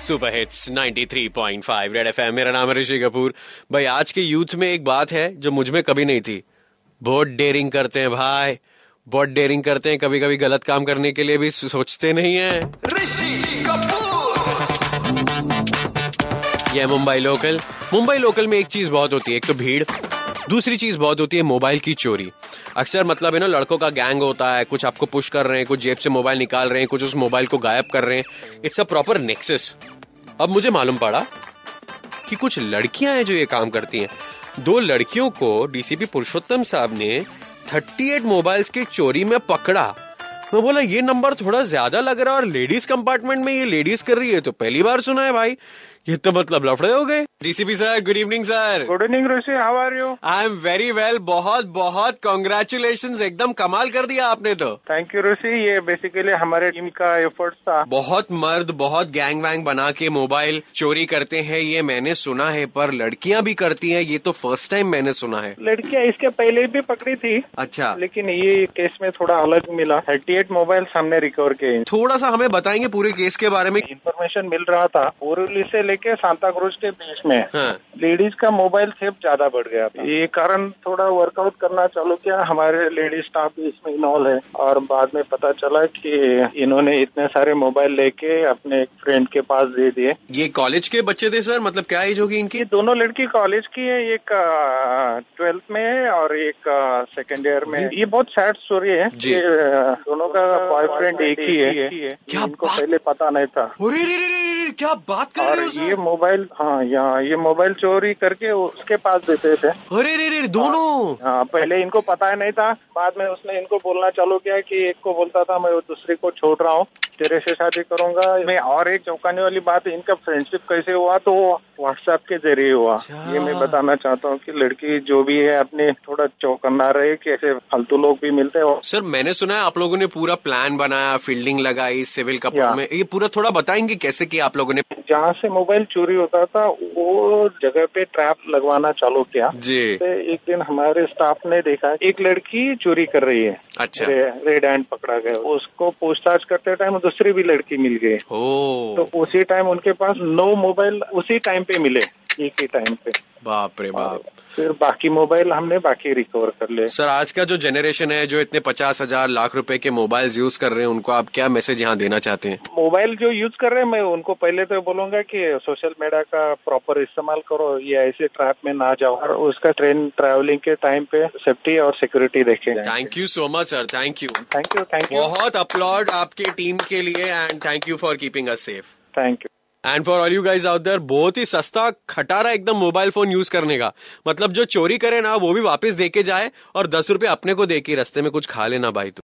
Super hits 93.5 red FM मेरा नाम है ऋषि कपूर। भाई आज के यूथ में एक बात है जो मुझमें कभी नहीं थी। बहुत डेयरिंग करते हैं भाई बहुत डेयरिंग करते हैं कभी कभी गलत काम करने के लिए भी सोचते नहीं है। ऋषि कपूर। यह मुंबई लोकल मुंबई लोकल में एक चीज़ बहुत होती है एक तो भीड़ दूसरी चीज़ बहुत होती है मोबाइल की चोरी। अक्सर मतलब है ना, लड़कों का गैंग होता है, कुछ आपको पुश कर रहे हैं, कुछ जेब से मोबाइल निकाल रहे हैं, कुछ उस मोबाइल को गायब कर रहे हैं। इट्स अ प्रॉपर नेक्सस अब मुझे मालूम पड़ा कि कुछ लड़कियाँ हैं जो ये काम करती हैं। दो लड़कियों को डीसीपी पुरुषोत्तम साहब ने 38 मोबाइल्स की चोरी में पकड़ा। मैं बोला, ये नंबर थोड़ा ज़्यादा लग रहा है और लेडीज़ कंपार्टमेंट में ये लेडीज़ कर रही है। तो पहली बार सुना है भाई। ये तो मतलब लफड़े हो गए। DCP sir good evening sir good evening Rishi how are you I am very well बहुत बहुत कॉन्ग्रेचुलेशन एकदम कमाल कर दिया आपने तो। थैंक यू ऋषि ये बेसिकली हमारे टीम का एफर्ट था। बहुत मर्द बहुत गैंग वैंग बना के मोबाइल चोरी करते हैं ये मैंने सुना है पर लड़कियाँ भी करती हैं ये तो फ़र्स्ट टाइम मैंने सुना है। लड़कियाँ इसके पहले भी पकड़ी थी अच्छा। लेकिन ये केस में थोड़ा अलग मिला। थर्टी एट मोबाइल हमने रिकवर किए। थोड़ा सा हमें बताएँगे पूरे केस के बारे में। इन्फॉर्मेशन मिल रहा था। बोरीवली से लेके सांता क्रूज के बीच में हाँ। लेडीज़ का मोबाइल सेफ़ ज़्यादा बढ़ गया। था ये कारण थोड़ा वर्कआउट करना चालू किया। हमारे लेडीज़ स्टाफ भी इसमें इन्वॉल्व है और बाद में पता चला कि इन्होंने इतने सारे मोबाइल लेके अपने एक फ्रेंड के पास दे दिए। ये कॉलेज के बच्चे थे सर मतलब क्या एज होगी इनकी? ये दोनों लड़की कॉलेज की है। एक ट्वेल्थ में है और एक सेकेंड ईयर में ये बहुत सैड स्टोरी है दोनों का बॉयफ्रेंड एक ही है। क्या इनको पहले पता नहीं था। अरे क्या बात कर रहे हो ये मोबाइल हाँ यहाँ ये मोबाइल चोरी करके उसके पास देते थे। अरे रे रे दोनों। हाँ पहले इनको पता नहीं था बाद में उसने इनको बोलना चालू किया कि एक को बोलता था मैं वो दूसरे को छोड़ रहा हूँ तेरे से शादी करूँगा। मैं और एक चौंकाने वाली बात इनका फ्रेंडशिप कैसे हुआ तो व्हाट्सएप के ज़रिए हुआ। अच्छा। ये मैं बताना चाहता हूँ कि लड़की जो भी है अपने थोड़ा चौकन्ना रहे कि ऐसे फालतू लोग भी मिलते हैं। सर मैंने सुना है आप लोगों ने पूरा प्लान बनाया फील्डिंग लगाई सिविल कपड़ों में। ये पूरा थोड़ा बताएँगे कैसे किया आप लोगों ने जहाँ से मोबाइल चोरी होता था वो जगह पे ट्रैप लगवाना चालू किया। जी। तो एक दिन हमारे स्टाफ ने देखा एक लड़की चोरी कर रही है। अच्छा। रे, रेड हैंड पकड़ा गया। उसको पूछताछ करते टाइम दूसरी भी लड़की मिल गई। तो उसी टाइम उनके पास नौ मोबाइल उसी टाइम पे मिले। एक ही टाइम पे। बाप रे बाप। फिर बाकी मोबाइल हमने बाकी रिकवर कर लिए। सर आज का जो जनरेशन है जो इतने पचास हज़ार लाख रुपए के मोबाइल यूज़ कर रहे हैं उनको आप क्या मैसेज यहाँ देना चाहते हैं? मोबाइल जो यूज़ कर रहे हैं मैं उनको पहले तो बोलूँगा कि सोशल मीडिया का प्रॉपर इस्तेमाल करो। ये ऐसे ट्रैप में ना जाओ। और उसका ट्रेन ट्रैवलिंग के टाइम पे सेफ्टी और सिक्योरिटी देखें thank you so much sir thank you thank you thank you बहुत अपलॉड आपके टीम के लिए and thank you for keeping us safe thank you and for all you guys out there बहुत ही सस्ता, खटारा एकदम मोबाइल फ़ोन यूज़ करने का। मतलब जो चोरी करे ना, वो भी वापस दे के जाए और दस रुपए अपने को दे के रस्ते में कुछ खा लेना भाई तू।